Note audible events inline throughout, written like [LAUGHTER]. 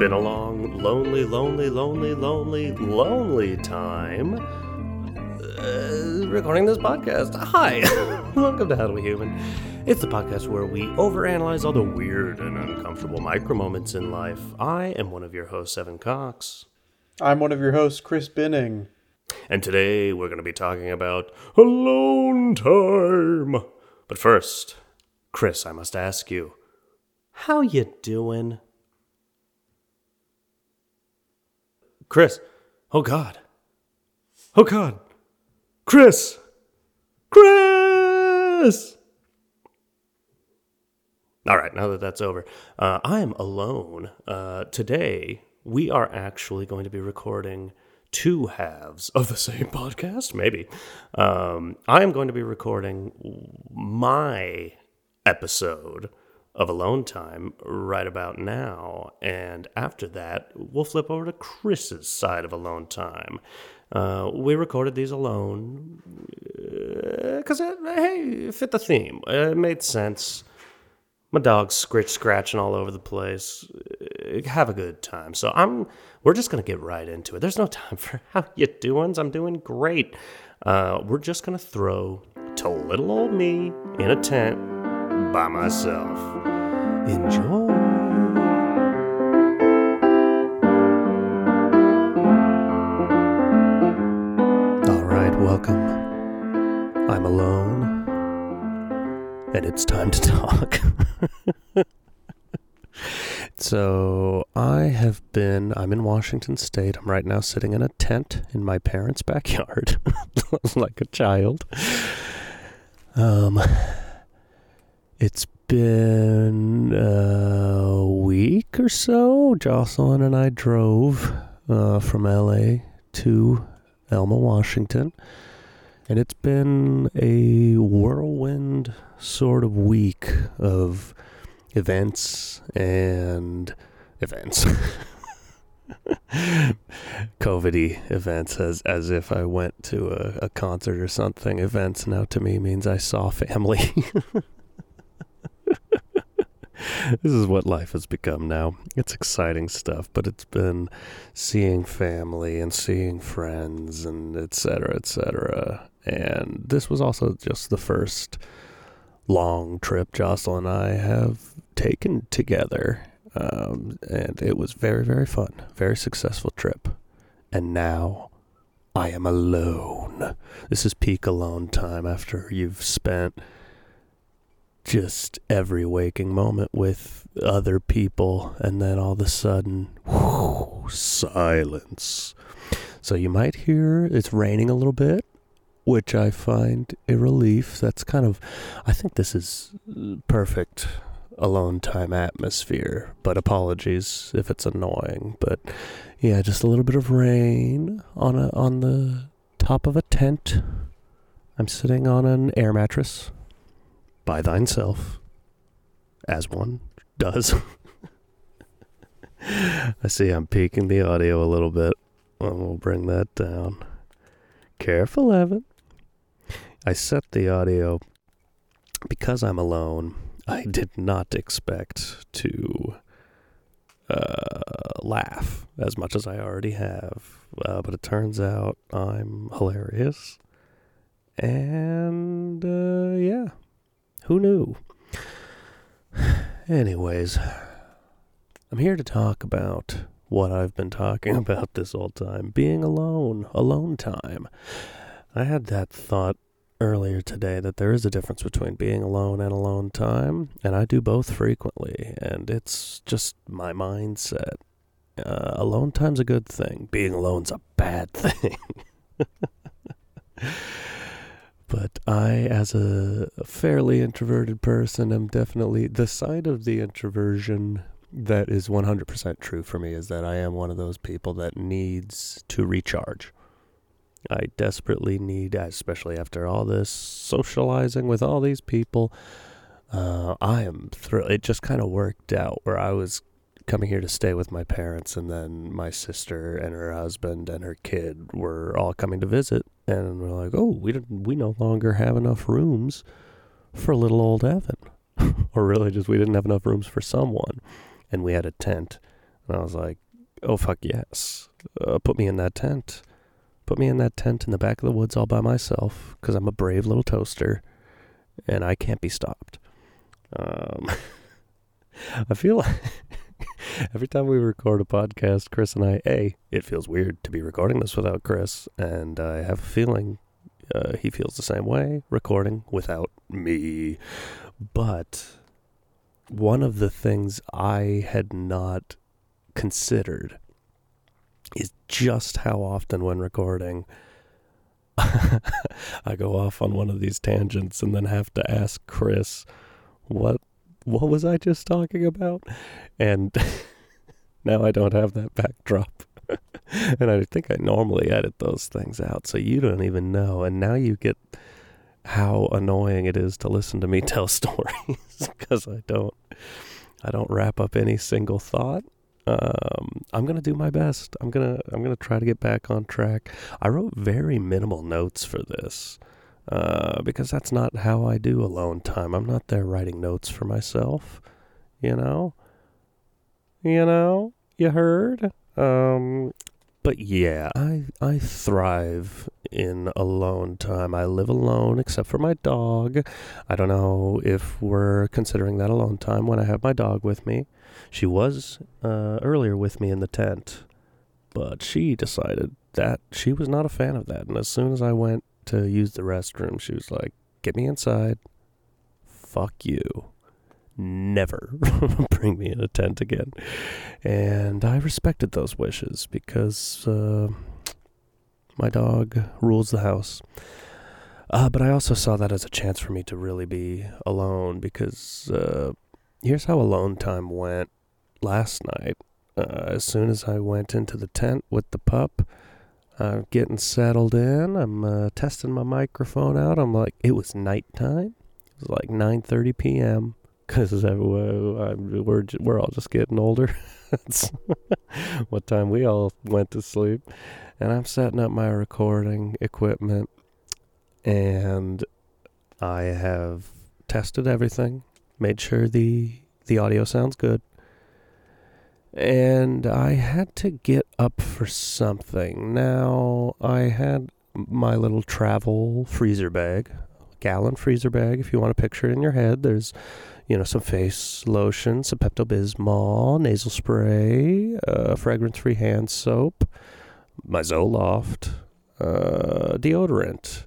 been a long, lonely, lonely, lonely, lonely, lonely time uh, recording this podcast. Hi, [LAUGHS] welcome to How to Be Human. It's the podcast where we overanalyze all the weird and uncomfortable micro moments in life. I am one of your hosts, Evan Cox. I'm one of your hosts, Chris Binning. And today we're going to be talking about alone time. But first, Chris, I must ask you, how you doing? Chris. Oh God. Oh God. Chris. Chris. All right, now that that's over, uh, I am alone. Uh, today, we are actually going to be recording two halves of the same [LAUGHS] podcast, maybe. Um, I am going to be recording my episode of alone time right about now. And after that, we'll flip over to Chris's side of alone time. Uh, we recorded these alone because, uh, hey, it fit the theme. It made sense. My dog's scritch scratching all over the place. Uh, have a good time. So I'm. We're just gonna get right into it. There's no time for [LAUGHS] how you doings. I'm doing great. Uh, we're just gonna throw to little old me in a tent by myself. Enjoy. All right, welcome. I'm alone, and it's time to talk. [LAUGHS] so, I have been, I'm in Washington State. I'm right now sitting in a tent in my parents' backyard, [LAUGHS] like a child. Um, it's been a week or so. Jocelyn and I drove uh, from LA to Elma, Washington. And it's been a whirlwind sort of week of events and events. [LAUGHS] COVID events as as if I went to a, a concert or something. Events now to me means I saw family. [LAUGHS] this is what life has become now. It's exciting stuff, but it's been seeing family and seeing friends and etc. etc. And this was also just the first long trip Jocelyn and I have taken together. Um, and it was very, very fun, very successful trip. And now I am alone. This is peak alone time after you've spent just every waking moment with other people, and then all of a sudden, whoo, silence. So you might hear it's raining a little bit, which I find a relief. That's kind of, I think this is perfect alone time atmosphere, but apologies if it's annoying. But yeah, just a little bit of rain on a on the top of a tent. I'm sitting on an air mattress by thyself, as one does. [LAUGHS] I see I'm peaking the audio a little bit. Well, bring that down. Careful, Evan. I set the audio because I'm alone. I did not expect to uh, laugh as much as I already have. Uh, but it turns out I'm hilarious. And uh, yeah, who knew? Anyways, I'm here to talk about what I've been talking [LAUGHS] about this whole time being alone, alone time. I had that thought earlier today that there is a difference between being alone and alone time, and I do both frequently, and it's just my mindset. Uh, alone time's a good thing, being alone's a bad [LAUGHS] thing. But I, as a fairly introverted person, am definitely the side of the introversion that is 100% true for me is that I am one of those people that needs to recharge. I desperately need, especially after all this socializing with all these people. Uh, I am thrilled. It just kind of worked out where I was coming here to stay with my parents, and then my sister and her husband and her kid were all coming to visit, and we're like, oh, we don't, we no longer have enough rooms for little old Evan, [LAUGHS] or really just we didn't have enough rooms for someone, and we had a tent. And I was like, oh, fuck yes. Uh, put me in that tent. Put me in that tent in the back of the woods all by myself because I'm a brave little toaster and I can't be stopped. Um, [LAUGHS] I feel like every time we record a podcast, Chris and I, A, it feels weird to be recording this without Chris, and I have a feeling uh, he feels the same way recording without me. But one of the things I had not considered is just how often when recording [LAUGHS] I go off on one of these tangents and then have to ask Chris what what was I just talking about? And [LAUGHS] now I don't have that [LAUGHS] backdrop. and I think I normally edit those things out so you don't even know. And now you get how annoying it is to listen to me [LAUGHS] tell stories [LAUGHS] because I don't I don't wrap up any single thought. Um, I'm gonna do my best. I'm gonna I'm gonna try to get back on track. I wrote very minimal notes for this uh, because that's not how I do alone time. I'm not there writing notes for myself. You know. You know. You heard. Um, but yeah, I I thrive in alone time. I live alone except for my dog. I don't know if we're considering that alone time when I have my dog with me. She was uh, earlier with me in the tent, but she decided that she was not a fan of that. And as soon as I went to use the restroom, she was like, "Get me inside." Fuck you never [LAUGHS] bring me in a tent again. And I respected those wishes because uh, my dog rules the house. Uh, but I also saw that as a chance for me to really be alone because uh, here's how alone time went last night. Uh, as soon as I went into the tent with the pup, I'm getting settled in. I'm uh, testing my microphone out. I'm like, it was nighttime. It was like 9:30 p.m because uh, we're we're all just getting older. [LAUGHS] What time we all went to sleep, and I'm setting up my recording equipment, and I have tested everything, made sure the the audio sounds good, and I had to get up for something. Now I had my little travel freezer bag, gallon freezer bag. If you want to picture in your head, there's you know, some face lotion, some Pepto Bismol, nasal spray, uh, fragrance free hand soap, my Zoloft, uh, deodorant,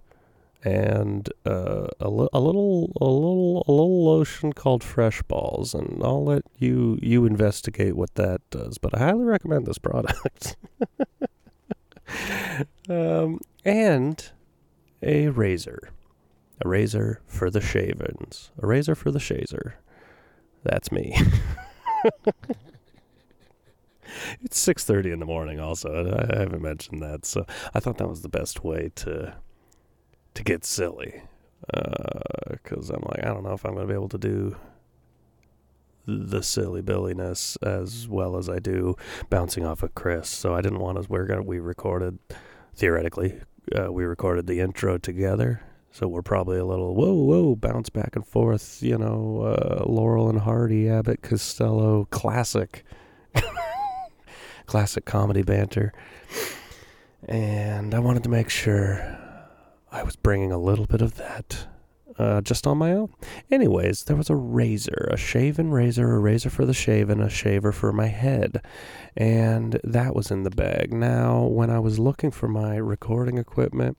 and uh, a, li- a little a little a little lotion called Fresh Balls, and I'll let you you investigate what that does. But I highly recommend this product. [LAUGHS] um, and a razor a razor for the shavings, a razor for the shazer. That's me. [LAUGHS] it's six thirty in the morning. Also, I haven't mentioned that, so I thought that was the best way to to get silly. Because uh, I'm like, I don't know if I'm going to be able to do the silly billiness as well as I do bouncing off of Chris. So I didn't want to. We're gonna we recorded theoretically. Uh, we recorded the intro together so we're probably a little whoa whoa bounce back and forth, you know, uh, Laurel and Hardy, Abbott Costello, classic, [LAUGHS] classic comedy banter. And I wanted to make sure I was bringing a little bit of that uh, just on my own. Anyways, there was a razor, a shaven razor, a razor for the shave, and a shaver for my head. And that was in the bag. Now, when I was looking for my recording equipment,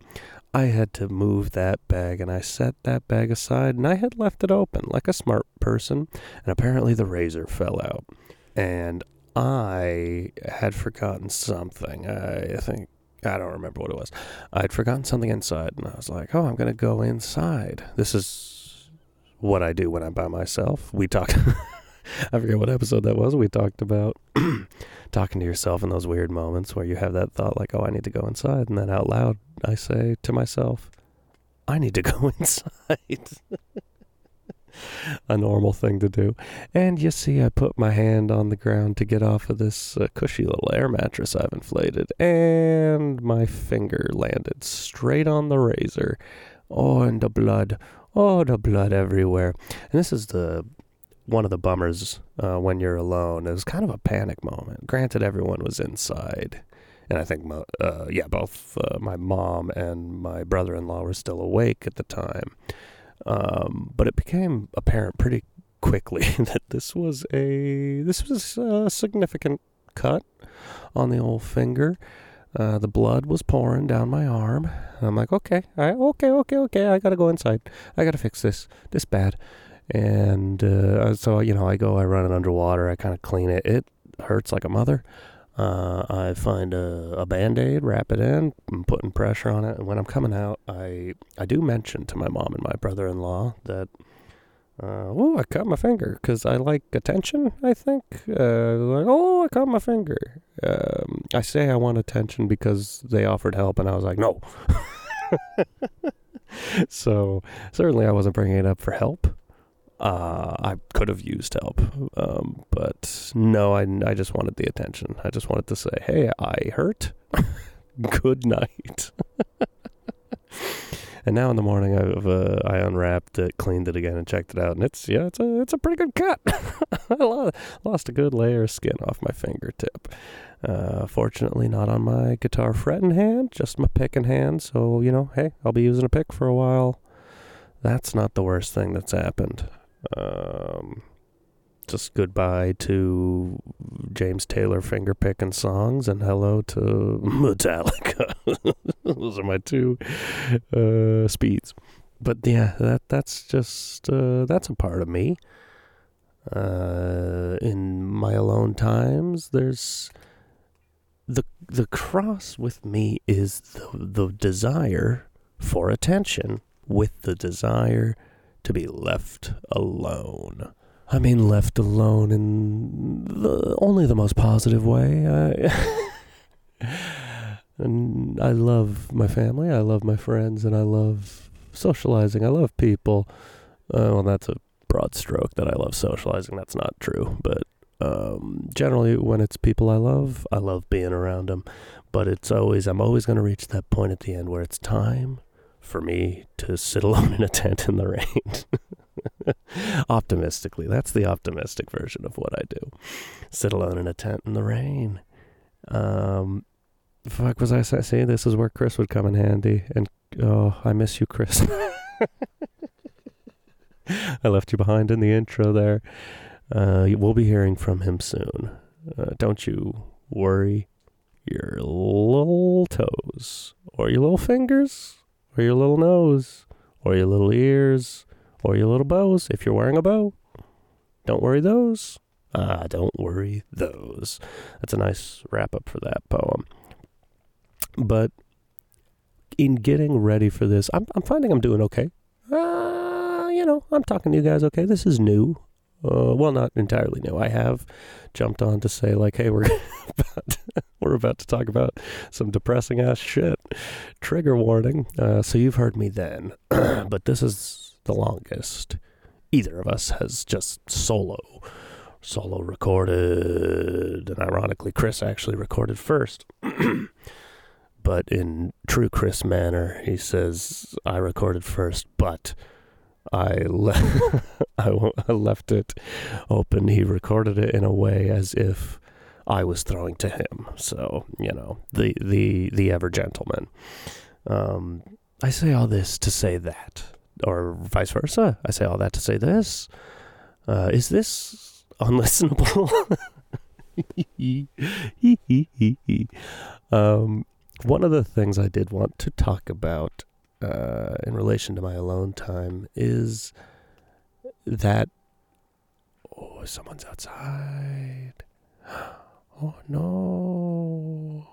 I had to move that bag and I set that bag aside and I had left it open like a smart person. And apparently the razor fell out. And I had forgotten something. I think, I don't remember what it was. I'd forgotten something inside and I was like, oh, I'm going to go inside. This is what I do when I'm by myself. We talked, [LAUGHS] I forget what episode that was. We talked about [CLEARS THROAT] talking to yourself in those weird moments where you have that thought like, oh, I need to go inside. And then out loud, I say to myself, I need to go [LAUGHS] inside. a normal thing to do. And you see, I put my hand on the ground to get off of this uh, cushy little air mattress I've inflated, and my finger landed straight on the razor. Oh, and the blood. Oh, the blood everywhere. And this is the one of the bummers uh, when you're alone. It was kind of a panic moment. Granted, everyone was inside, and I think, uh, yeah, both uh, my mom and my brother-in-law were still awake at the time. Um, but it became apparent pretty quickly [LAUGHS] that this was a this was a significant cut on the old finger. Uh, the blood was pouring down my arm. I'm like, okay, I, okay, okay, okay. I gotta go inside. I gotta fix this. This bad. And uh, so you know, I go. I run it underwater. I kind of clean it. It hurts like a mother. Uh, I find a, a band aid, wrap it in, I'm putting pressure on it. And when I'm coming out, I I do mention to my mom and my brother in law that uh, oh, I cut my finger because I like attention. I think. Uh, like, oh, I cut my finger. Um, I say I want attention because they offered help, and I was like, no. [LAUGHS] so certainly, I wasn't bringing it up for help. Uh, I could have used help, um, but no, I, I just wanted the attention. I just wanted to say, hey, I hurt. [LAUGHS] Good night. [LAUGHS] And now in the morning, I've uh, I unwrapped it, cleaned it again, and checked it out, and it's yeah, it's a it's a pretty good cut. [LAUGHS] I lost a good layer of skin off my fingertip. Uh, fortunately, not on my guitar fretting hand, just my picking hand. So you know, hey, I'll be using a pick for a while. That's not the worst thing that's happened. Um, just goodbye to James Taylor finger picking songs and hello to [LAUGHS] Metallica. [LAUGHS] Those are my two uh, speeds. But yeah, that that's just uh, that's a part of me. Uh, in my alone times, there's the the cross with me is the the desire for attention with the desire to be left alone. I mean, left alone in the, only the most positive way. I, [LAUGHS] and I love my family. I love my friends, and I love socializing. I love people. Uh, well, that's a broad stroke that I love socializing. That's not true, but um, generally, when it's people I love, I love being around them. But it's always I'm always going to reach that point at the end where it's time for me to sit [LAUGHS] alone in a tent in the rain. [LAUGHS] Optimistically, that's the optimistic version of what I do. Sit alone in a tent in the rain. Um, fuck was I saying? This is where Chris would come in handy. And oh, I miss you, Chris. [LAUGHS] I left you behind in the intro there. Uh, we'll be hearing from him soon. Uh, don't you worry your little toes, or your little fingers, or your little nose, or your little ears, or your little bows if you're wearing a bow. Don't worry those. Ah, don't worry those. That's a nice wrap up for that poem. But in getting ready for this, I'm I'm finding I'm doing okay. Uh, you know, I'm talking to you guys okay. This is new. Uh, well, not entirely new. I have jumped on to say like, hey, we're [LAUGHS] about to, we're about to talk about some depressing ass shit. Trigger warning. Uh, so you've heard me then, [CLEARS THROAT] but this is the longest either of us has just solo solo recorded, and ironically, Chris actually recorded first. [CLEARS THROAT] but in true Chris manner, he says, I recorded first, but I, le- [LAUGHS] left it open. He recorded it in a way as if I was throwing to him. So, you know, the, the, the ever gentleman. Um, I say all this to say that, or vice versa. I say all that to say this. Uh, is this unlistenable? [LAUGHS] um, one of the things I did want to talk about uh, in relation to my alone time is that oh, someone's outside. [GASPS] Oh no.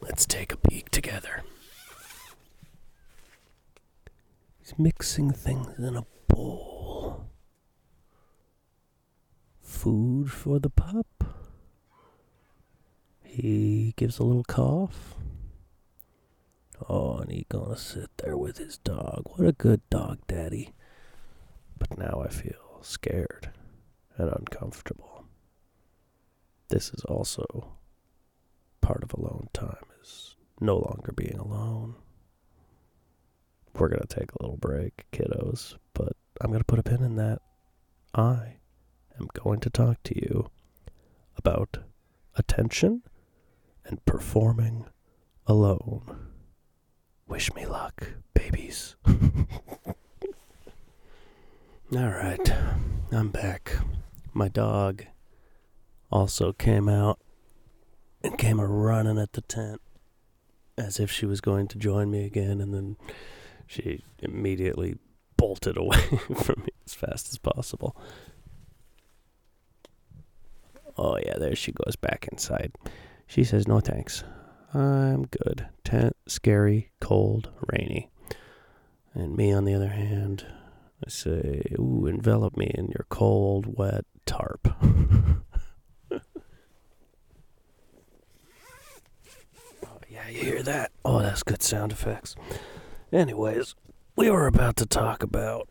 Let's take a peek together. He's mixing things in a bowl. Food for the pup. He gives a little cough. Oh, and he's gonna sit there with his dog. What a good dog, Daddy. But now I feel scared and uncomfortable. This is also part of alone time is no longer being alone. We're gonna take a little break, kiddos, but I'm to put a pin in that. I am going to talk to you about attention and performing alone. Wish me luck, babies. [LAUGHS] All right, I'm back. My dog also came out and came a running at the tent as if she was going to join me again, and then she immediately bolted away [LAUGHS] from me as fast as possible. Oh, yeah, there she goes back inside. She says, No thanks. I'm good. Tent, scary, cold, rainy. And me, on the other hand, I say, Ooh, envelop me in your cold, wet tarp. [LAUGHS] oh, yeah, you hear that? Oh, that's good sound effects. Anyways, we were about to talk about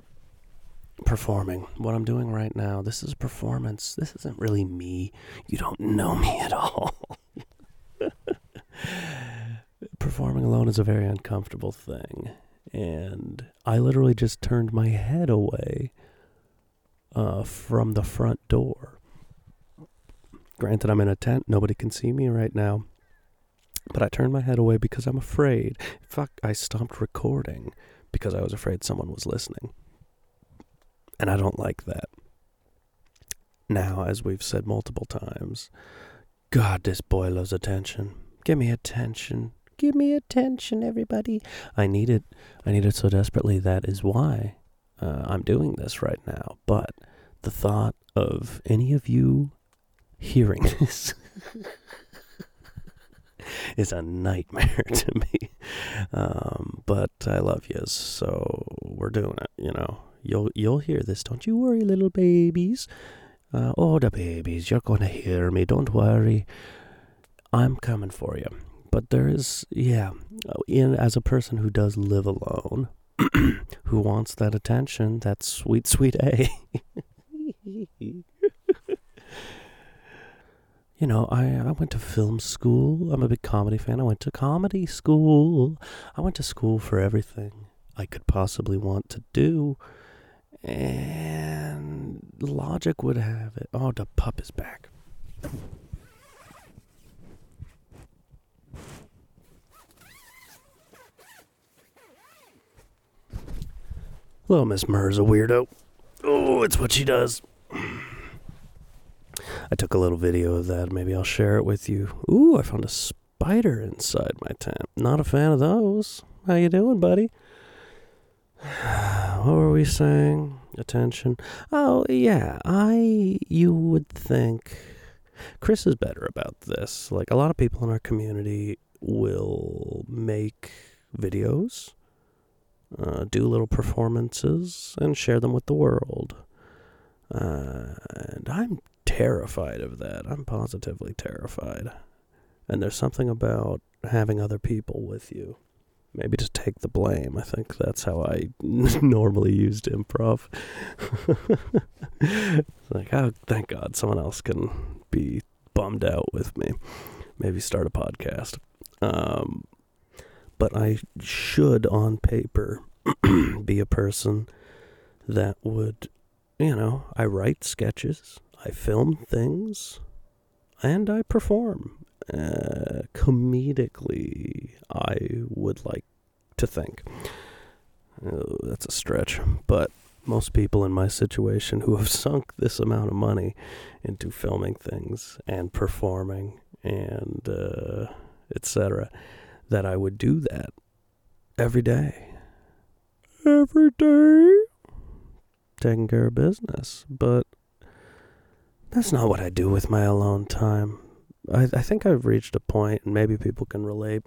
performing. What I'm doing right now, this is a performance. This isn't really me. You don't know me at all. [LAUGHS] Performing alone is a very uncomfortable thing. And I literally just turned my head away uh, from the front door. Granted, I'm in a tent. Nobody can see me right now. But I turned my head away because I'm afraid. Fuck, I stopped recording because I was afraid someone was listening. And I don't like that. Now, as we've said multiple times, God, this boy loves attention. Give me attention. Give me attention, everybody. I need it. I need it so desperately. That is why uh, I'm doing this right now. But the thought of any of you hearing [LAUGHS] this [LAUGHS] is a nightmare [LAUGHS] to me. Um, but I love you, so we're doing it. You know, you'll you'll hear this. Don't you worry, little babies. Uh, oh, the babies, you're gonna hear me. Don't worry. I'm coming for you. But there is, yeah, in as a person who does live alone, [CLEARS THROAT] who wants that attention, that sweet, sweet A. [LAUGHS] you know, I, I went to film school. I'm a big comedy fan. I went to comedy school. I went to school for everything I could possibly want to do. And logic would have it. Oh, the pup is back. Little Miss Murr's a weirdo. Oh, it's what she does. I took a little video of that. Maybe I'll share it with you. Ooh, I found a spider inside my tent. Not a fan of those. How you doing, buddy? [SIGHS] What were we saying? Attention. Oh, yeah. I you would think Chris is better about this. Like a lot of people in our community will make videos, uh, do little performances, and share them with the world. Uh, and I'm terrified of that. I'm positively terrified. And there's something about having other people with you. Maybe just take the blame. I think that's how I [LAUGHS] normally used improv. [LAUGHS] like, oh, thank God someone else can be bummed out with me. Maybe start a podcast. Um, but I should, on paper, [CLEARS THROAT] be a person that would, you know, I write sketches, I film things, and I perform. Uh, comedically, I would like to think. Oh, that's a stretch, but most people in my situation who have [LAUGHS] sunk this amount of money into filming things and performing and uh, etc., that I would do that every day. Every day. Taking care of business. But that's not what I do with my alone time. I, I think I've reached a point, and maybe people can relate.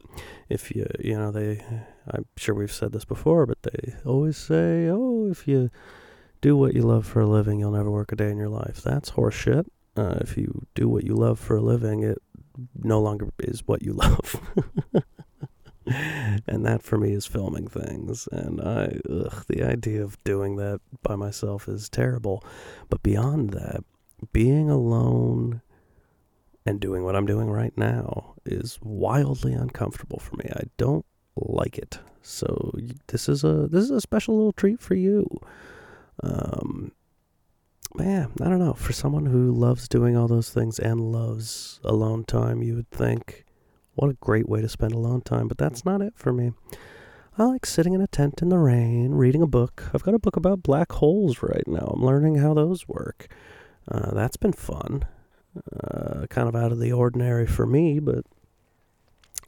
If you, you know, they, I'm sure we've said this before, but they always say, oh, if you do what you love for a living, you'll never work a day in your life. That's horseshit. Uh, if you do what you love for a living, it no longer is what you [LAUGHS] love. And that for me is filming things. And I, ugh, the idea of doing that by myself is terrible. But beyond that, being alone and doing what I'm doing right now is wildly uncomfortable for me. I don't like it. So this is a this is a special little treat for you. Um, yeah, I don't know. For someone who loves doing all those things and loves alone time, you would think, what a great way to spend alone time. But that's not it for me. I like sitting in a tent in the rain, reading a book. I've got a book about black holes right now. I'm learning how those work. Uh, that's been fun. Uh, kind of out of the ordinary for me, but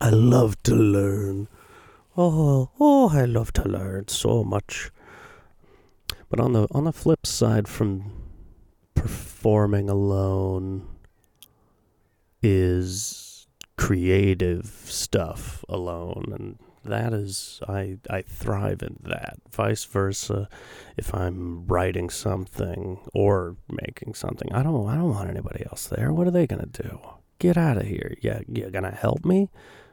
I love to learn. Oh, oh, I love to learn so much. But on the on the flip side from performing alone is creative stuff alone and that is I I thrive in that. Vice versa, if I'm writing something or making something, I don't I don't want anybody else there. What are they gonna do? Get out of here. Yeah, you're gonna help me?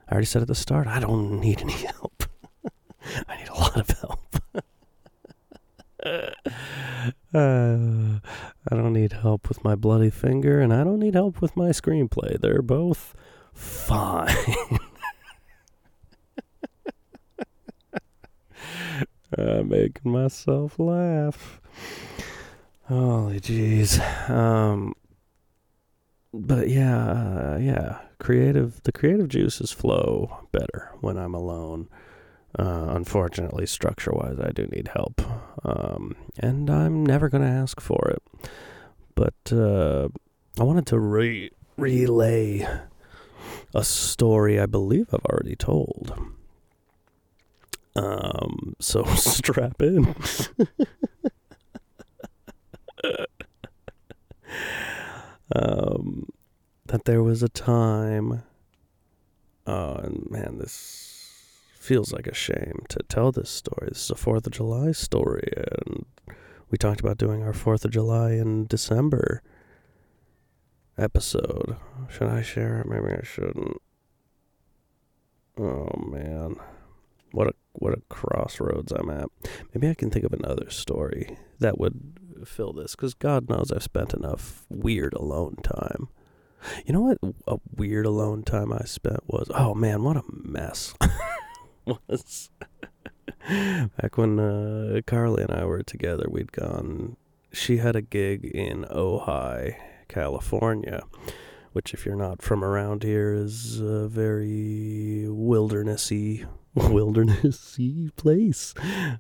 I already said at the start, I don't need any help. [LAUGHS] I need a lot of help. [LAUGHS] uh, I don't need help with my bloody finger, and I don't need help with my screenplay. They're both fine. [LAUGHS] I'm making myself laugh. Holy jeez. Um, but yeah, uh, yeah. Creative. The creative juices flow better when I'm alone. Uh, unfortunately, structure wise, I do need help. Um, and I'm never going to ask for it. But uh, I wanted to re- relay a story I believe I've already told. Um, so [LAUGHS] strap in. um, that there was a time. Oh, and man, this feels like a shame to tell this story. This is a Fourth of July story, and we talked about doing our Fourth of July in December episode. Should I share it? Maybe I shouldn't. Oh man, what a what a crossroads I'm at. Maybe I can think of another story that would fill this, because God knows I've spent enough weird alone time. You know what? A weird alone time I spent was. Oh man, what a mess [LAUGHS] was. Back when uh, Carly and I were together, we'd gone. She had a gig in Ojai, California, which, if you're not from around here, is a very wildernessy, [LAUGHS] wildernessy place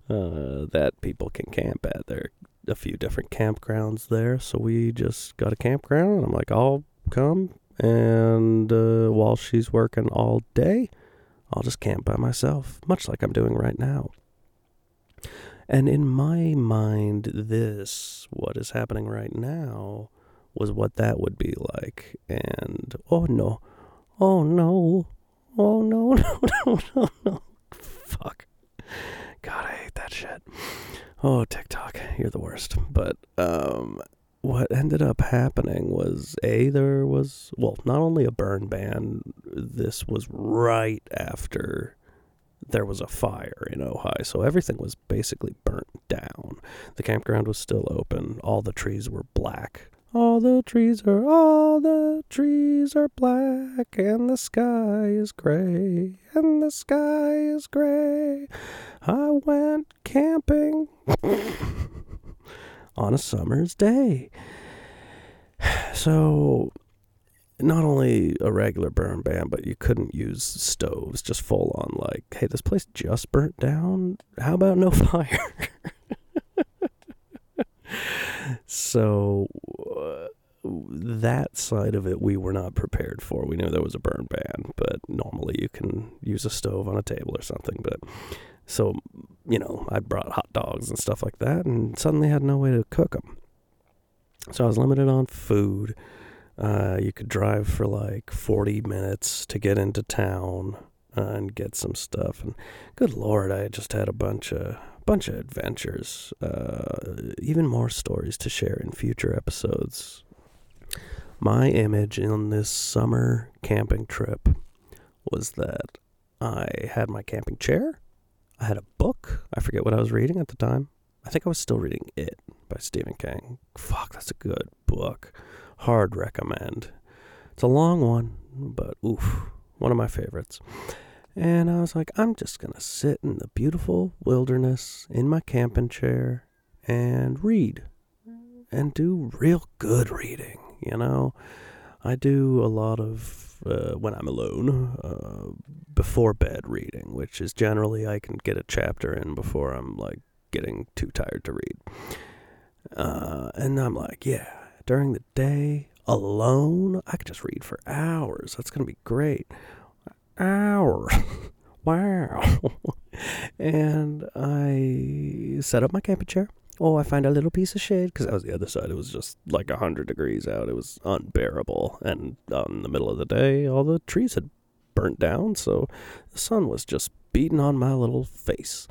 uh, that people can camp at. There are a few different campgrounds there, so we just got a campground. I'm like, I'll come, and uh, while she's working all day, I'll just camp by myself, much like I'm doing right now. And in my mind, this, what is happening right now, was what that would be like. And oh no, oh no, oh no, [LAUGHS] no, no, no, no. Fuck. God, I hate that shit. Oh, TikTok, you're the worst. But um, what ended up happening was a there was well not only a burn ban. This was right after there was a fire in Ojai, so everything was basically burnt down. The campground was still open. All the trees were black. All the trees are, all the trees are black, and the sky is gray, and the sky is gray. I went camping [LAUGHS] on a summer's day. [SIGHS] So, not only a regular burn ban, but you couldn't use stoves, just full on, like, hey, this place just burnt down. How about no [LAUGHS] fire? So, uh, that side of it we were not prepared for. We knew there was a burn ban, but normally you can use a stove on a table or something. But so, you know, I brought hot dogs and stuff like that and suddenly had no way to cook them. So I was limited on food. Uh, you could drive for like 40 minutes to get into town uh, and get some stuff. And good lord, I just had a bunch of bunch of adventures, uh, even more stories to share in future episodes. My image in this summer camping trip was that I had my camping chair, I had a book. I forget what I was reading at the time. I think I was still reading It by Stephen King. Fuck, that's a good book. Hard recommend. It's a long one, but oof, one of my favorites. And I was like, I'm just going to sit in the beautiful wilderness in my camping chair and read and do real good reading, you know? I do a lot of uh, when I'm alone, uh, before bed reading, which is generally I can get a chapter in before I'm like getting too tired to read. Uh, and I'm like, yeah, during the day, alone, I could just read for hours. That's going to be great. Hours. [LAUGHS] wow. and I set up my camping chair. Oh, I find a little piece of shade because that was the other side. It was just like a hundred degrees out. It was unbearable. And in the middle of the day, all the trees had burnt down, so the sun was just beating on my little face.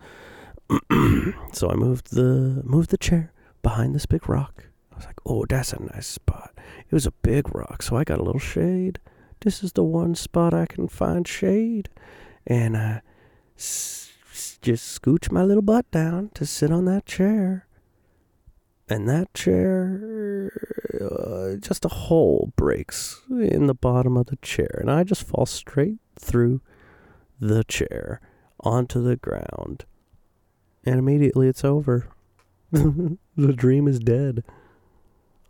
[CLEARS THROAT] so I moved the moved the chair behind this big rock. I was like, "Oh, that's a nice spot." It was a big rock, so I got a little shade. This is the one spot I can find shade, and I s- s- just scooch my little butt down to sit on that chair and that chair, uh, just a hole breaks in the bottom of the chair, and I just fall straight through the chair onto the ground, and immediately it's over. [LAUGHS] the dream is dead.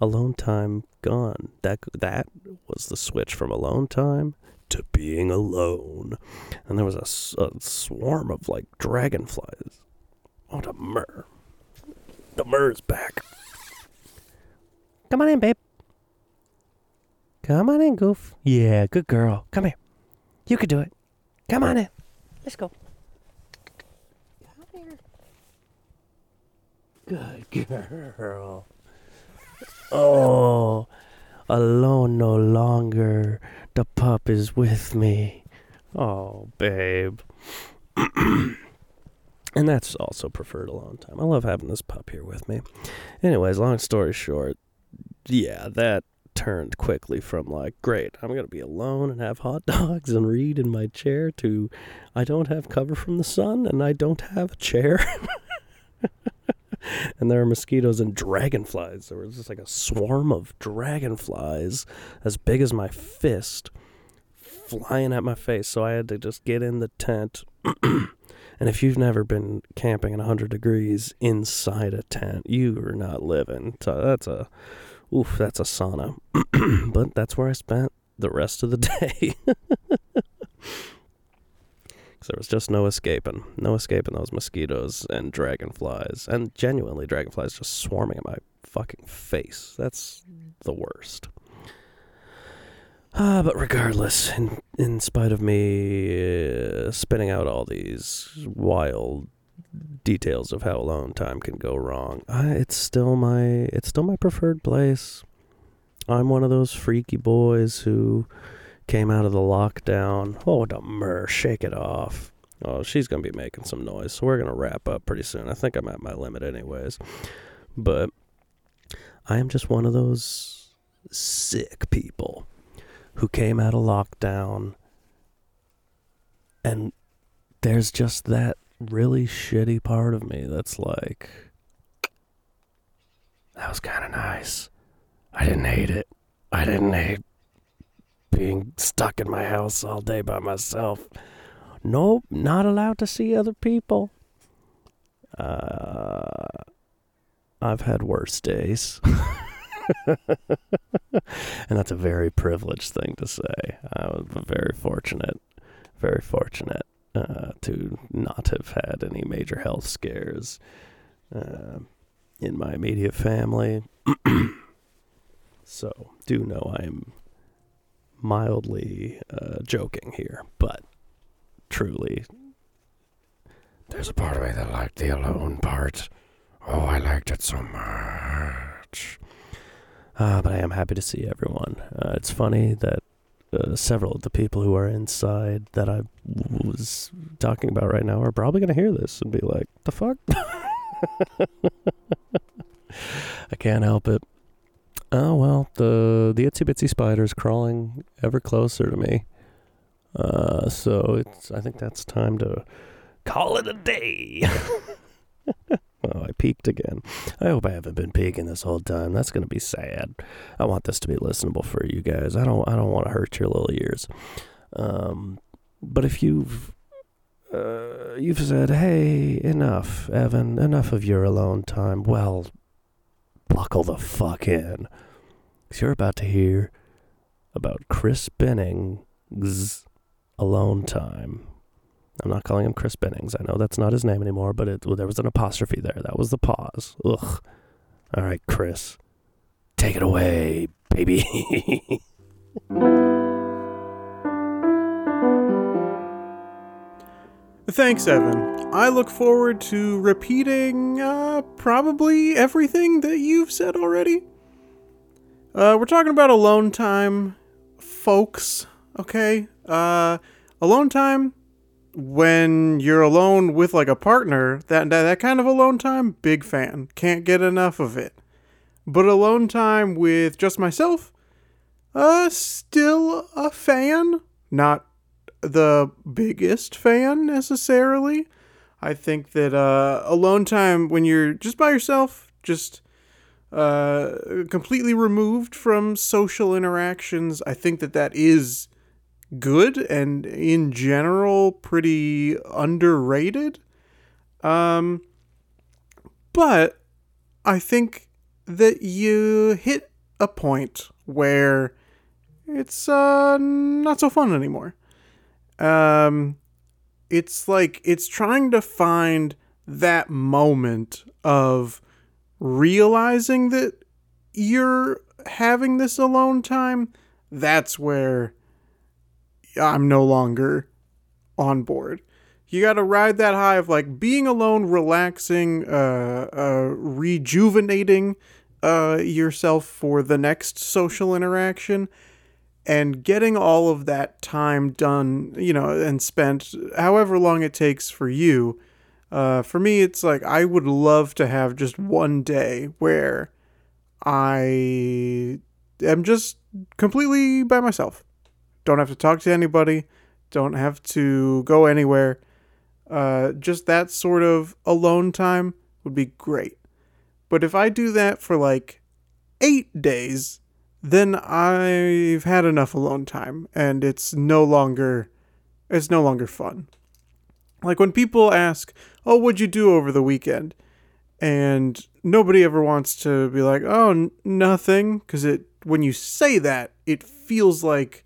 Alone time gone. That that was the switch from alone time to being alone, and there was a, a swarm of like dragonflies. Oh, the myrrh. The myrrh's back. Come on in, babe. Come on in, Goof. Yeah, good girl. Come here. You can do it. Come on in. Let's go. Come here. Good girl. Oh, alone no longer. The pup is with me. Oh, babe. [CLEARS THROAT] and that's also preferred alone time. I love having this pup here with me. Anyways, long story short, yeah, that turned quickly from like, great, I'm going to be alone and have hot [LAUGHS] dogs and read in my chair to I don't have cover from the sun and I don't have a chair. [LAUGHS] [LAUGHS] and there are mosquitoes and dragonflies. There was just like a swarm of dragonflies as big as my fist flying at my face. So I had to just get in the tent. [CLEARS THROAT] and if you've never been camping in 100 degrees inside a tent, you are not living. So that's a oof, that's a sauna. [CLEARS THROAT] but that's where I spent the rest of the [LAUGHS] day. [LAUGHS] Because there was just no escaping. No escaping those mosquitoes and dragonflies. And genuinely, dragonflies just swarming at my fucking face. That's the worst. Ah, but regardless, in, in spite of me uh, spinning out all these wild details of how alone time can go wrong. I, it's still my it's still my preferred place. I'm one of those freaky boys who came out of the lockdown. Oh, the myrrh, shake it off. Oh, she's gonna be making some noise, so we're gonna wrap up pretty soon. I think I'm at my limit, anyways. But I am just one of those sick people who came out of lockdown, and there's just that really shitty part of me that's like, that was kind of nice. I didn't hate it. I didn't hate being stuck in my house all day by myself. Nope, not allowed to see other people. Uh, I've had worse days. [LAUGHS] and that's a very privileged thing to say. I was very fortunate, very fortunate uh, to not have had any major health scares uh, in my immediate family. [CLEARS THROAT] so, do know I am mildly uh, joking here, but truly, there's a part of me that liked the alone part. Oh, I liked it so much. Uh, but I am happy to see everyone. Uh, it's funny that uh, several of the people who are inside that I was talking about right now are probably going to hear this and be like, the fuck? [LAUGHS] I can't help it. Oh well, the the itsy bitsy spider's crawling ever closer to me. Uh, so it's I think that's time to call it a day. [LAUGHS] oh, I peaked again. I hope I haven't been peaking this whole time. That's gonna be sad. I want this to be listenable for you guys. I don't I don't want to hurt your little ears. Um, but if you've uh, you've said, hey, enough, Evan, enough of your alone time. Well, buckle the fuck in. Because you're about to hear about Chris Benning's alone time. I'm not calling him Chris Bennings. I know that's not his name anymore, but it, well, there was an apostrophe there. That was the pause. Ugh. All right, Chris. Take it away, baby. [LAUGHS] Thanks, Evan. I look forward to repeating uh, probably everything that you've said already. Uh, we're talking about alone time, folks, okay? Uh, alone time when you're alone with like a partner, that, that that kind of alone time, big fan. Can't get enough of it. But alone time with just myself, uh still a fan. Not the biggest fan necessarily. I think that uh, alone time when you're just by yourself, just uh, completely removed from social interactions, I think that that is good and in general pretty underrated. Um, but I think that you hit a point where it's uh, not so fun anymore um it's like it's trying to find that moment of realizing that you're having this alone time. That's where i'm no longer on board. You got to ride that high of like being alone relaxing uh, uh rejuvenating uh yourself for the next social interaction and getting all of that time done, you know, and spent however long it takes for you. Uh, for me, it's like I would love to have just one day where I am just completely by myself. Don't have to talk to anybody, don't have to go anywhere. Uh, just that sort of alone time would be great. But if I do that for like eight days, then I've had enough alone time and it's no longer it's no longer fun. Like when people ask, "Oh, what'd you do over the weekend?" and nobody ever wants to be like, "Oh, n- nothing," cuz it when you say that, it feels like,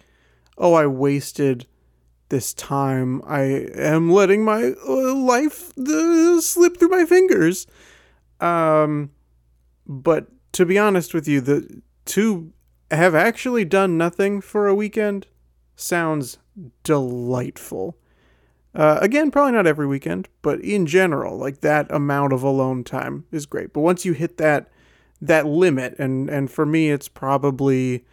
"Oh, I wasted this time. I am letting my uh, life uh, slip through my fingers." Um but to be honest with you, the two have actually done nothing for a weekend sounds delightful. Uh, again, probably not every weekend, but in general, like that amount of alone time is great. But once you hit that that limit, and and for me, it's probably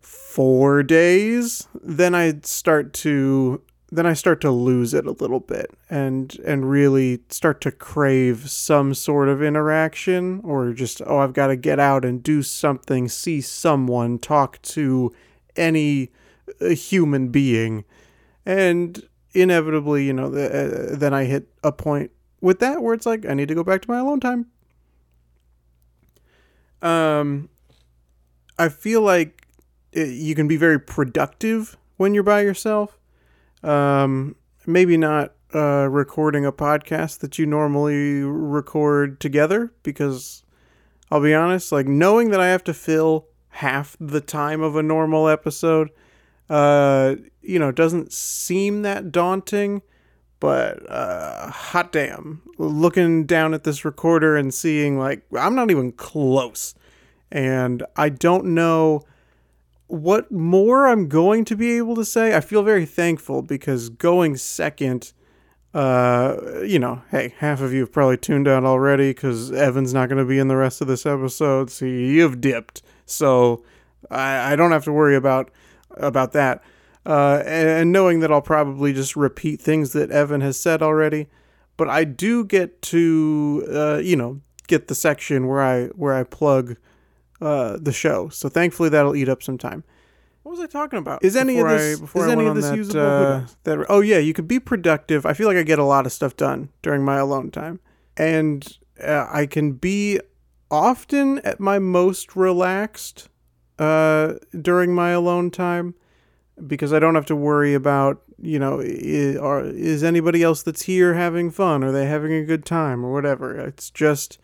four days, then I start to then I start to lose it a little bit and and really start to crave some sort of interaction or just oh I've got to get out and do something, see someone, talk to any uh, human being. And inevitably, you know, uh, then I hit a point with that where it's like I need to go back to my alone time. Um I feel like uh, you can be very productive when you're by yourself um, maybe not uh, recording a podcast that you normally record together because I'll be honest, like knowing that I have to fill half the time of a normal episode, uh, you know, doesn't seem that daunting. But uh, hot damn, looking down at this recorder and seeing like I'm not even close, and I don't know what more I'm going to be able to say, I feel very thankful because going second, uh, you know, hey, half of you have probably tuned out already because Evan's not going to be in the rest of this episode. So you've dipped, so I, I don't have to worry about about that. Uh, and, knowing that I'll probably just repeat things that Evan has said already, but I do get to, uh, you know, get the section where I where I plug uh, the show. So thankfully that'll eat up some time. What was I talking about? Is any of this I, is any of this that, usable? Uh, that, oh yeah, you could be productive. I feel like I get a lot of stuff done during my alone time, and uh, I can be often at my most relaxed uh, during my alone time because I don't have to worry about you know, is, are, is anybody else that's here having fun? Are they having a good time or whatever? It's just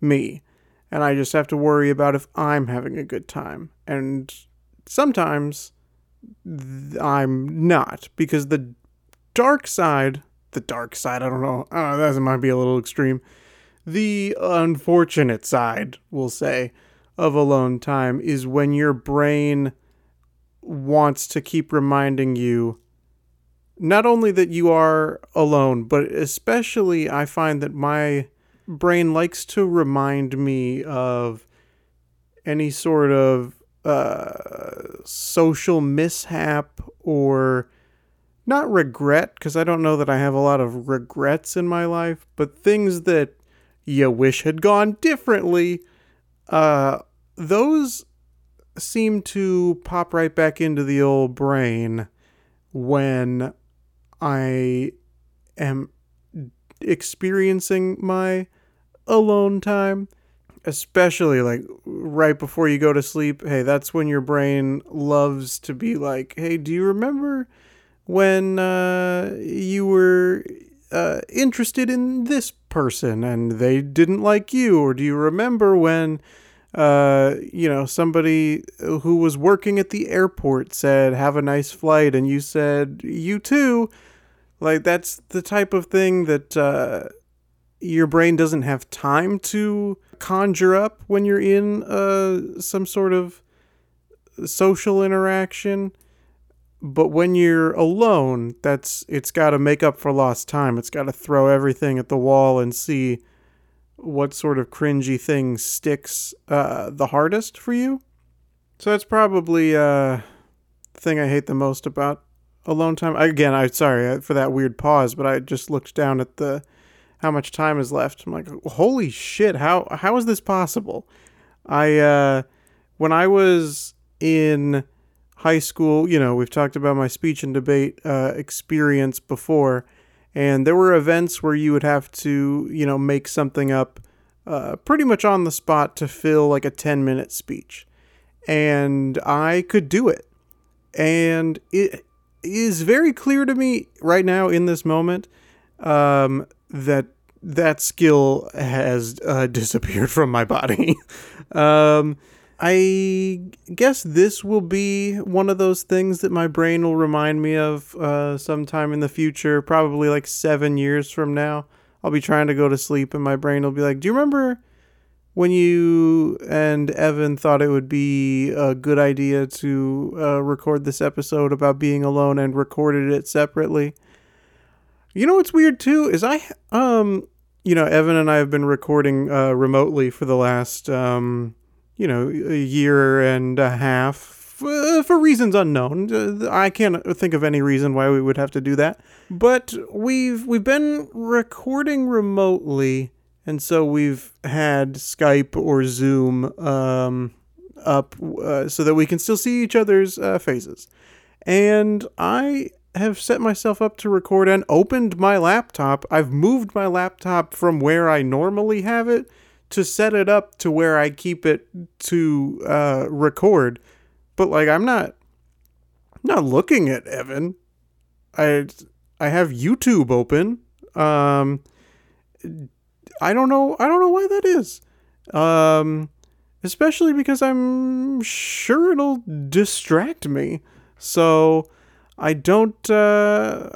me. And I just have to worry about if I'm having a good time. And sometimes I'm not because the dark side, the dark side, I don't know, uh, that might be a little extreme. The unfortunate side, we'll say, of alone time is when your brain wants to keep reminding you not only that you are alone, but especially I find that my brain likes to remind me of any sort of uh, social mishap or not regret, because I don't know that I have a lot of regrets in my life, but things that you wish had gone differently. Uh, those seem to pop right back into the old brain when I am experiencing my alone time, especially like right before you go to sleep. Hey, that's when your brain loves to be like, hey, do you remember when uh, you were uh, interested in this person and they didn't like you? Or do you remember when. Uh, you know, somebody who was working at the airport said, Have a nice flight, and you said, You too. Like, that's the type of thing that uh, your brain doesn't have time to conjure up when you're in uh, some sort of social interaction. But when you're alone, that's it's got to make up for lost time. It's got to throw everything at the wall and see what sort of cringy thing sticks uh, the hardest for you. So that's probably uh, the thing I hate the most about alone time. Again, I'm sorry for that weird pause, but I just looked down at the how much time is left. I'm like, holy shit, how how is this possible? I uh, when I was in high school, you know, we've talked about my speech and debate uh, experience before and there were events where you would have to, you know, make something up uh, pretty much on the spot to fill like a 10 minute speech. And I could do it. And it is very clear to me right now in this moment um, that that skill has uh, [LAUGHS] disappeared from my body. um, I guess this will be one of those things that my brain will remind me of uh, sometime in the future, probably like seven years from now. I'll be trying to go to sleep, and my brain will be like, Do you remember when you and Evan thought it would be a good idea to uh, record this episode about being alone and recorded it separately? You know what's weird too is I um you know Evan and I have been recording uh, remotely for the last um you know, a year and a half for, for reasons unknown. Uh, I can't think of any reason why we would have to do that. But we've we've been recording remotely, and so we've had Skype or Zoom um, up uh, so that we can still see each other's uh, faces. And I have set myself up to record and opened my laptop. I've moved my laptop from where I normally have it to set it up to where I keep it to uh, record. But like I'm not not looking at Evan. I I have YouTube open. Um I don't know I don't know why that is. Um especially because I'm sure it'll distract me. So I don't uh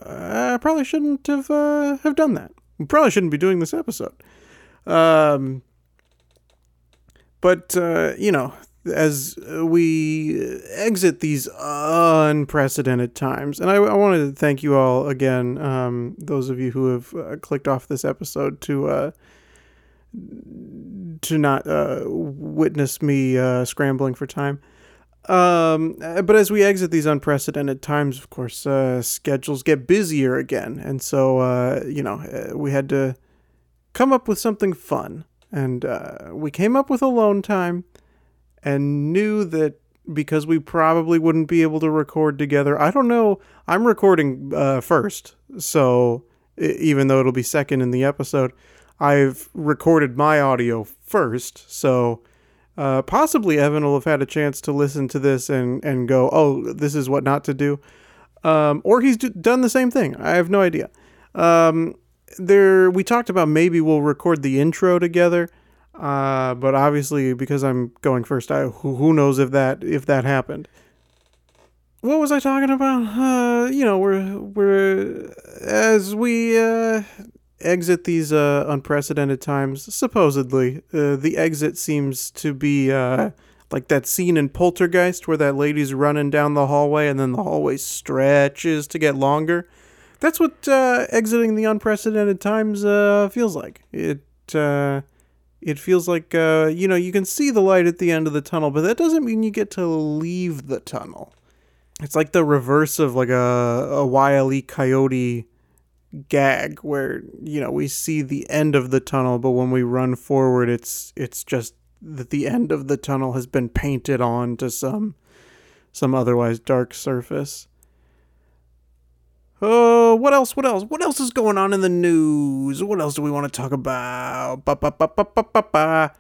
I probably shouldn't have uh have done that. We probably shouldn't be doing this episode. Um but, uh, you know, as we exit these unprecedented times, and I, I wanted to thank you all again, um, those of you who have uh, clicked off this episode to uh, to not uh, witness me scrambling for time. Um, but as we exit these unprecedented times, of course, uh, schedules get busier again, and so uh, you know we had to come up with something fun and uh, we came up with alone time and knew that because we probably wouldn't be able to record together. I don't know. I'm recording uh, first, so even though it'll be second in the episode, I've recorded my audio first. So uh, possibly Evan will have had a chance to listen to this and, and go, oh, this is what not to do. um, or he's done the same thing. I have no idea. Um, there, we talked about maybe we'll record the intro together, uh, but obviously because I'm going first, I who, who knows if that if that happened. What was I talking about? Uh, you know, we're we're as we uh, exit these uh, unprecedented times. Supposedly, uh, the exit seems to be uh, like that scene in Poltergeist where that lady's running down the hallway and then the hallway stretches to get longer. That's what uh, exiting the unprecedented times uh, feels like. It uh, it feels like you know you can see the light at the end of the tunnel, but that doesn't mean you get to leave the tunnel. It's like the reverse of like a a wile e. coyote gag where you know we see the end of the tunnel, but when we run forward, it's it's just that the end of the tunnel has been painted on to some some otherwise dark surface. Oh, what else? What else? What else is going on in the news? What else do we want to talk about? Ba, ba, ba, ba, ba, ba, ba.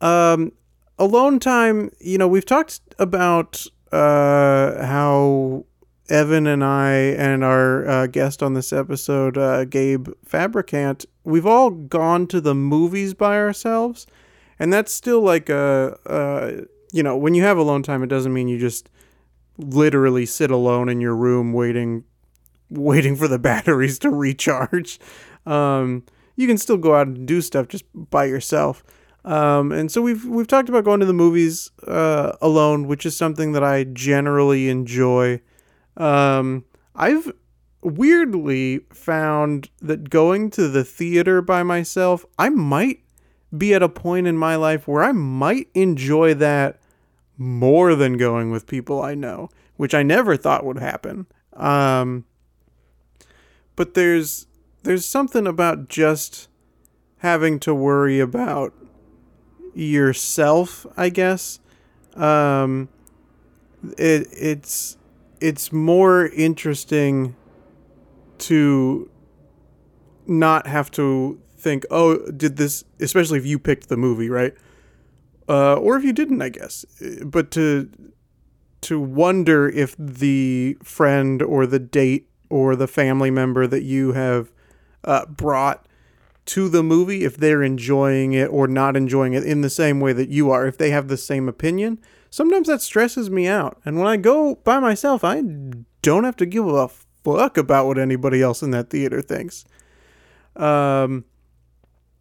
Um, alone time. You know, we've talked about uh, how Evan and I and our uh, guest on this episode, uh, Gabe Fabricant, we've all gone to the movies by ourselves, and that's still like a, uh, you know, when you have alone time, it doesn't mean you just literally sit alone in your room waiting waiting for the [LAUGHS] batteries to recharge. Um, you can still go out and do stuff just by yourself. Um, and so we've we've talked about going to the movies uh, alone, which is something that I generally enjoy. Um, I've weirdly found that going to the theater by myself, I might be at a point in my life where I might enjoy that more than going with people I know, which I never thought would happen. Um, but there's there's something about just having to worry about yourself, I guess. Um, it it's it's more interesting to not have to think, oh, did this? Especially if you picked the movie, right? Uh, or if you didn't, I guess. But to to wonder if the friend or the date or the family member that you have uh, brought to the movie, if they're enjoying it or not enjoying it in the same way that you are, if they have the same opinion, sometimes that stresses me out. And when I go by myself, I don't have to give a fuck about what anybody else in that theater thinks. Um,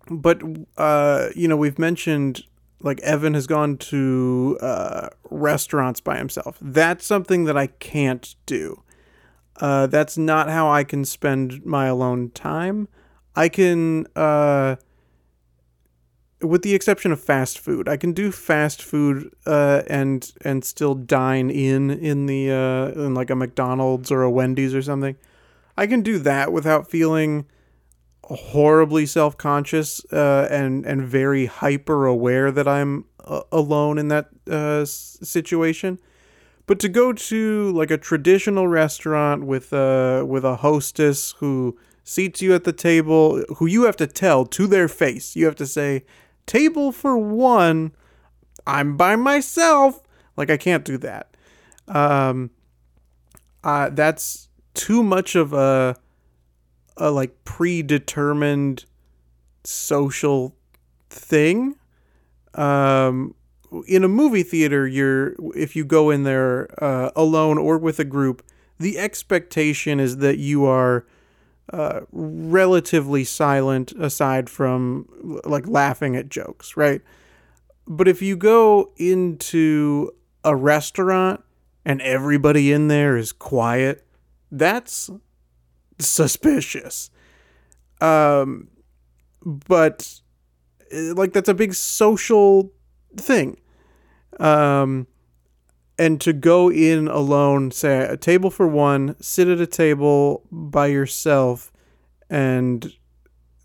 but uh, you know, we've mentioned like Evan has gone to uh, restaurants by himself. That's something that I can't do. Uh, that's not how I can spend my alone time. I can, uh, with the exception of fast food, I can do fast food uh, and and still dine in in the uh, in like a McDonald's or a Wendy's or something. I can do that without feeling horribly self conscious uh, and and very hyper aware that I'm uh, alone in that uh, situation. But to go to like a traditional restaurant with a with a hostess who seats you at the table, who you have to tell to their face, you have to say, "Table for one, I'm by myself." Like I can't do that. Um, uh, that's too much of a a like predetermined social thing. Um, in a movie theater, you're if you go in there uh, alone or with a group, the expectation is that you are uh, relatively silent, aside from like laughing at jokes, right? But if you go into a restaurant and everybody in there is quiet, that's suspicious. Um, but like that's a big social thing. Um, and to go in alone, say a table for one, sit at a table by yourself, and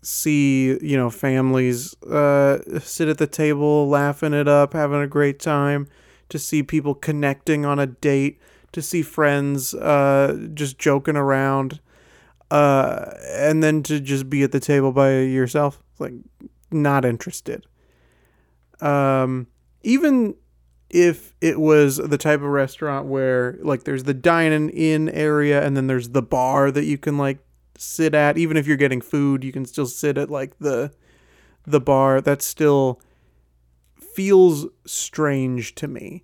see you know families uh, sit at the table laughing it up, having a great time. To see people connecting on a date, to see friends uh, just joking around, uh, and then to just be at the table by yourself, like not interested. Um, even if it was the type of restaurant where like there's the dining in area and then there's the bar that you can like sit at. Even if you're getting food you can still sit at like the the bar. That still feels strange to me.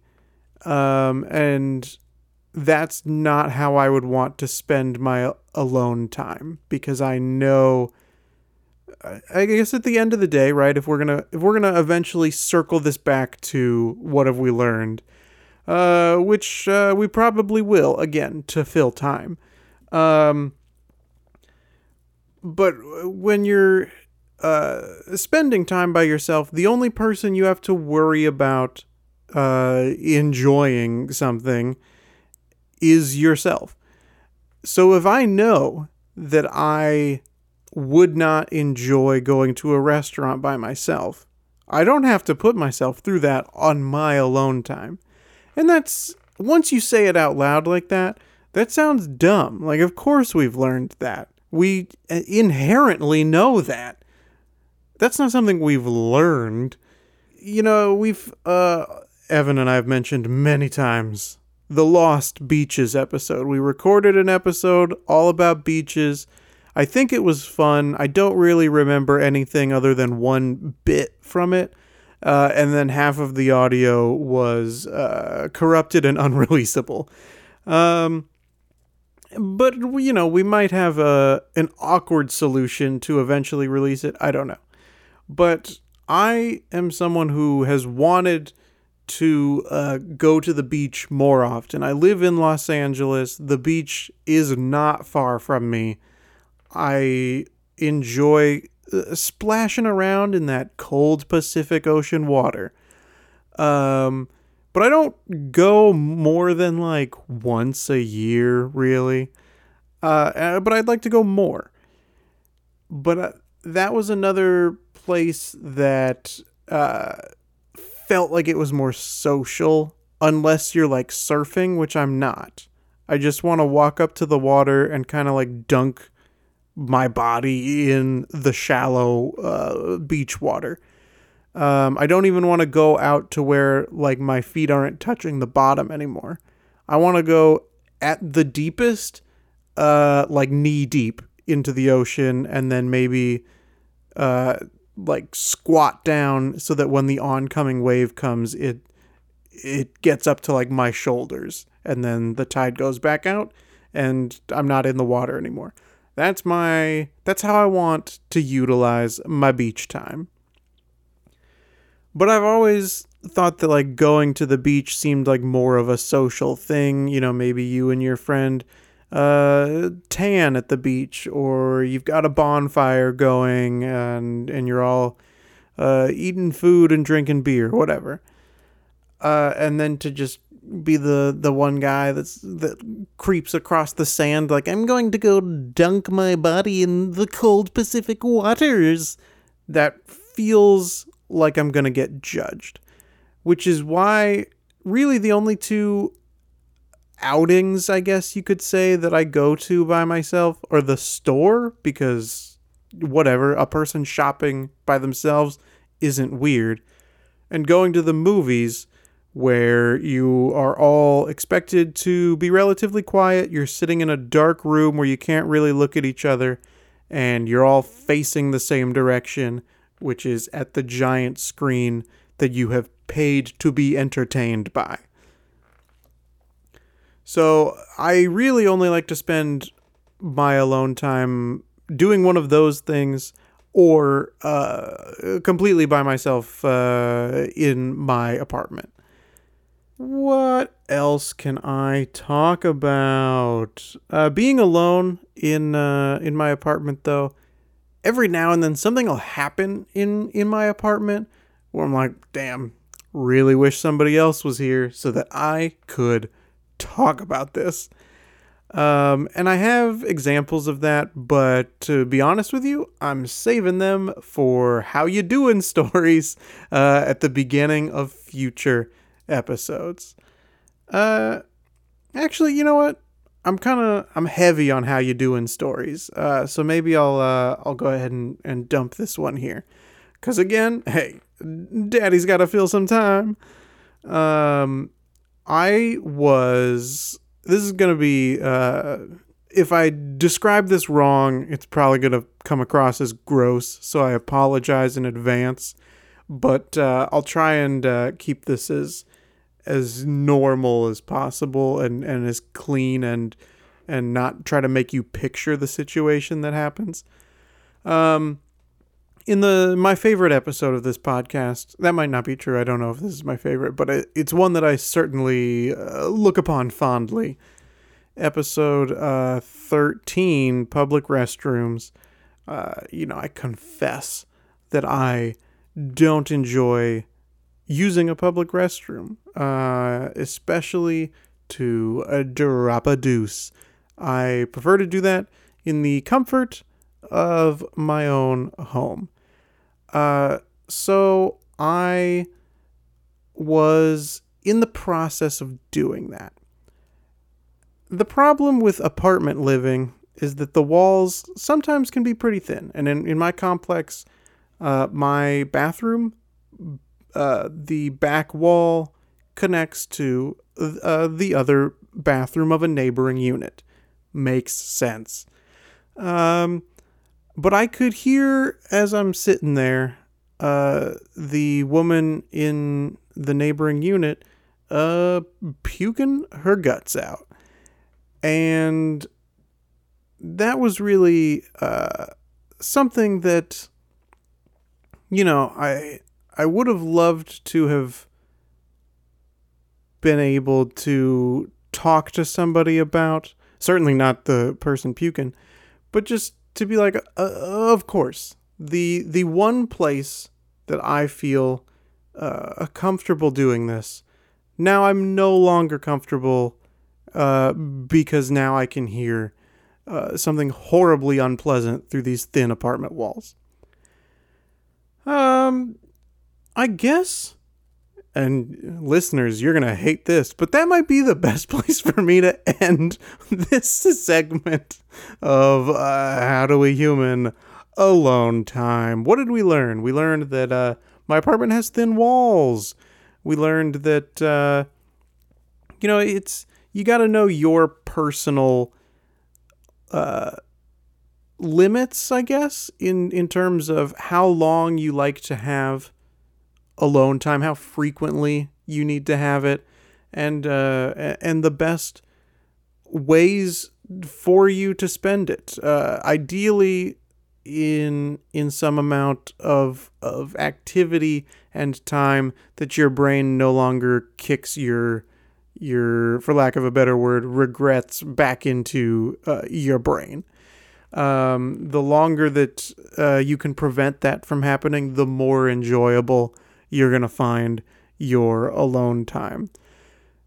Um and that's not how I would want to spend my alone time because I know I guess at the end of the day, right? If we're gonna if we're gonna eventually circle this back to what have we learned, uh, which uh, we probably will again to fill time. Um, but when you're uh, spending time by yourself, the only person you have to worry about uh, enjoying something is yourself. So if I know that I would not enjoy going to a restaurant by myself. I don't have to put myself through that on my alone time. And that's once you say it out loud like that, that sounds dumb. Like, of course, we've learned that. We inherently know that. That's not something we've learned. You know, we've, uh, Evan and I have mentioned many times the Lost Beaches episode. We recorded an episode all about beaches I think it was fun. I don't really remember anything other than one bit from it. Uh, and then half of the audio was uh, corrupted and [LAUGHS] unreleasable. Um, but you know, we might have a an awkward solution to eventually release it. I don't know. But I am someone who has wanted to uh, go to the beach more often. I live in Los Angeles. The beach is not far from me. I enjoy uh, splashing around in that cold Pacific Ocean water. Um, but I don't go more than like once a year, really. Uh, uh but I'd like to go more. But uh, that was another place that uh, felt like it was more social, unless you're like surfing, which I'm not. I just want to walk up to the water and kind of like dunk my body in the shallow uh, beach water. Um, I don't even want to go out to where like my feet aren't touching the bottom anymore. I want to go at the deepest, uh, like knee deep into the ocean, and then maybe, uh, like squat down so that when the oncoming wave comes, it it gets up to like my shoulders, and then the tide goes back out, and I'm not in the water anymore. That's my that's how I want to utilize my beach time. But I've always thought that like going to the beach seemed like more of a social thing, you know, maybe you and your friend uh tan at the beach or you've got a bonfire going and and you're all uh eating food and drinking beer, whatever. Uh and then to just be the the one guy that's that creeps across the sand like I'm going to go dunk my body in the cold Pacific waters. That feels like I'm going to get judged. Which is why really the only two outings, I guess you could say, that I go to by myself are the store because whatever, a person shopping by themselves isn't weird. And going to the movies where you are all expected to be relatively quiet. You're sitting in a dark room where you can't really look at each other, and you're all facing the same direction, which is at the giant screen that you have paid to be entertained by. So I really only like to spend my alone time doing one of those things or uh, completely by myself uh, in my apartment. What else can I talk about? Uh, being alone in uh, in my apartment, though, every now and then something will happen in in my apartment where I'm like, "Damn, really wish somebody else was here so that I could talk about this." Um, and I have examples of that, but to be honest with you, I'm saving them for how you doing [LAUGHS] stories uh, at the beginning of future episodes. Uh, actually, you know what? I'm kind of I'm heavy on how you doing stories. Uh, so maybe I'll uh, I'll go ahead and, and dump this one here, cause again, [LAUGHS] hey, Daddy's got to fill some time. Um, I was. This is gonna be. Uh, if I describe this wrong, it's probably gonna come across as gross. So I apologize in advance. But uh, I'll try and uh, keep this as as normal as possible and and as clean and and not try to make you picture the situation that happens. Um, in the my favorite episode of this podcast, that might not be true. I don't know if this is my favorite, but it, it's one that I certainly uh, look upon fondly. Episode uh, thirteen, public restrooms. Uh, you know, I confess that I don't enjoy using a public restroom, uh, especially to uh, drop a deuce. I prefer to do that in the comfort of my own home. Uh, so I was in the process of doing that. The problem with apartment living is that the walls sometimes can be pretty thin. And in, in my complex, uh, my bathroom, uh, the back wall connects to uh, the other bathroom of a neighboring unit. Makes sense. Um, but I could hear as I'm sitting there, uh, the woman in the neighboring unit, uh, puking her guts out, and that was really uh something that, you know, I I would have loved to have been able to talk to somebody about. Certainly not the person puking, but just to be like, uh, of course, the the one place that I feel uh, comfortable doing this. Now I'm no longer comfortable uh, because now I can hear uh, something horribly unpleasant through these thin apartment walls. Um, I guess and listeners, you're going to hate this, but that might be the [LAUGHS] best place for me to end [LAUGHS] this segment of uh, How Do We Human Alone Time. What did we learn? We learned that uh, my apartment has thin walls. We learned that, uh, you know, it's, you got to know your personal uh, limits, I guess, in, in terms of how long you like to have alone time, how frequently you need to have it, and uh, and the best ways for you to spend it. Uh, ideally, in in some amount of of activity and time that your brain no longer kicks your your for lack of a better word regrets back into uh, your brain um, the longer that uh, you can prevent that from happening the more enjoyable you're going to find your alone time.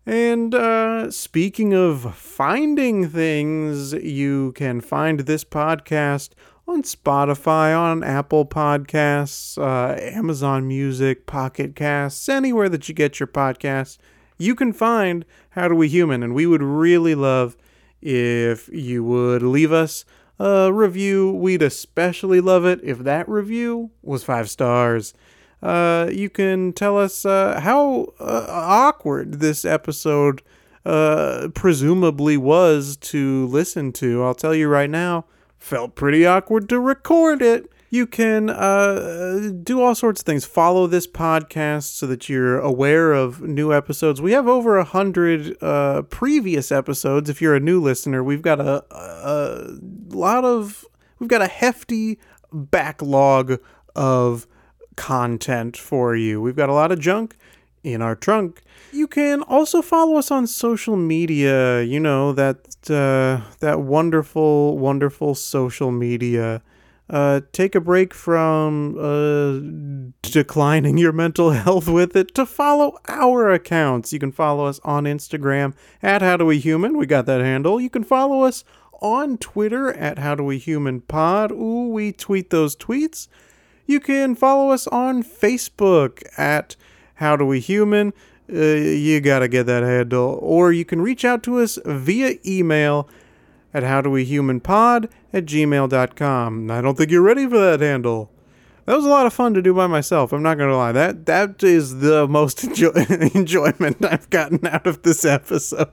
And uh, speaking of finding things, you can find this podcast on Spotify, on Apple Podcasts, uh, Amazon Music, Pocket Casts, anywhere that you get your podcasts. You can find How Do We Human, and we would really love if you would leave us a review. We'd especially love it if that review was five stars uh, you can tell us uh, how uh, awkward this episode uh, presumably was to listen to. I'll tell you right now, felt pretty awkward to record it. You can uh, do all sorts of things. Follow this podcast so that you're aware of new episodes. We have over a hundred previous episodes. If you're a new listener, we've got a, a lot of, we've got a hefty backlog of content for you. We've got a lot of junk in our trunk. You can also follow us on social media. You know that uh, that wonderful, wonderful social media. Uh, take a break from uh, declining your mental [LAUGHS] health with it to follow our accounts. You can follow us on Instagram at How Do We Human. We got that handle. You can follow us on Twitter at How Do We Human Pod. Ooh, we tweet those tweets. You can follow us on Facebook at How Do We Human. Uh, you gotta get that handle. Or you can reach out to us via email at howdowehumanpod at gmail.com. I don't think you're ready for that handle. That was a lot of fun to do by myself. I'm not gonna lie. That that is the most [LAUGHS] enjoy- enjoyment I've gotten out of this episode.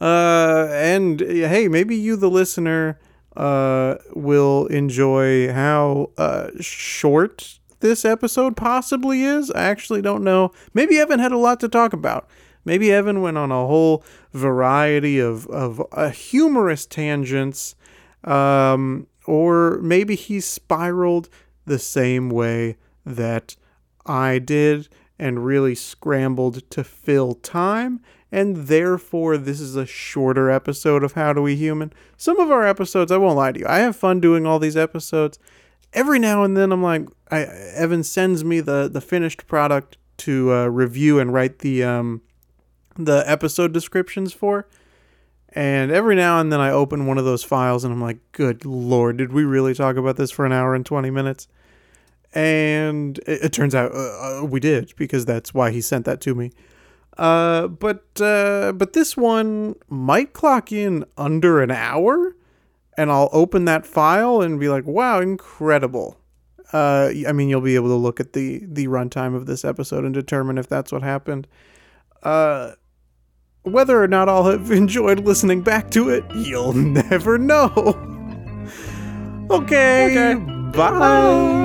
Uh, and hey, maybe you, the listener, uh, will enjoy how uh, short this episode possibly is. I actually don't know. Maybe Evan had a lot to talk about. Maybe Evan went on a whole variety of of uh, humorous tangents, um, or maybe he spiraled the same way that I did and really scrambled to fill time. And therefore, this is a shorter episode of How Do We Human. Some of our episodes, I won't lie to you, I have fun doing all these episodes. Every now and then, I'm like, I, Evan sends me the, the finished product to uh, review and write the um, the episode descriptions for. And every now and then I open one of those files and I'm like, good lord, did we really talk about this for an hour and 20 minutes? And it, it turns out uh, uh, we did because that's why he sent that to me. Uh, but uh, but this one might clock in under an hour, and I'll open that file and be like, wow, incredible. Uh, I mean, you'll be able to look at the the runtime of this episode and determine if that's what happened. Uh, whether or not I'll have [LAUGHS] enjoyed listening back to it, you'll [LAUGHS] never know. [LAUGHS] okay, Okay. bye.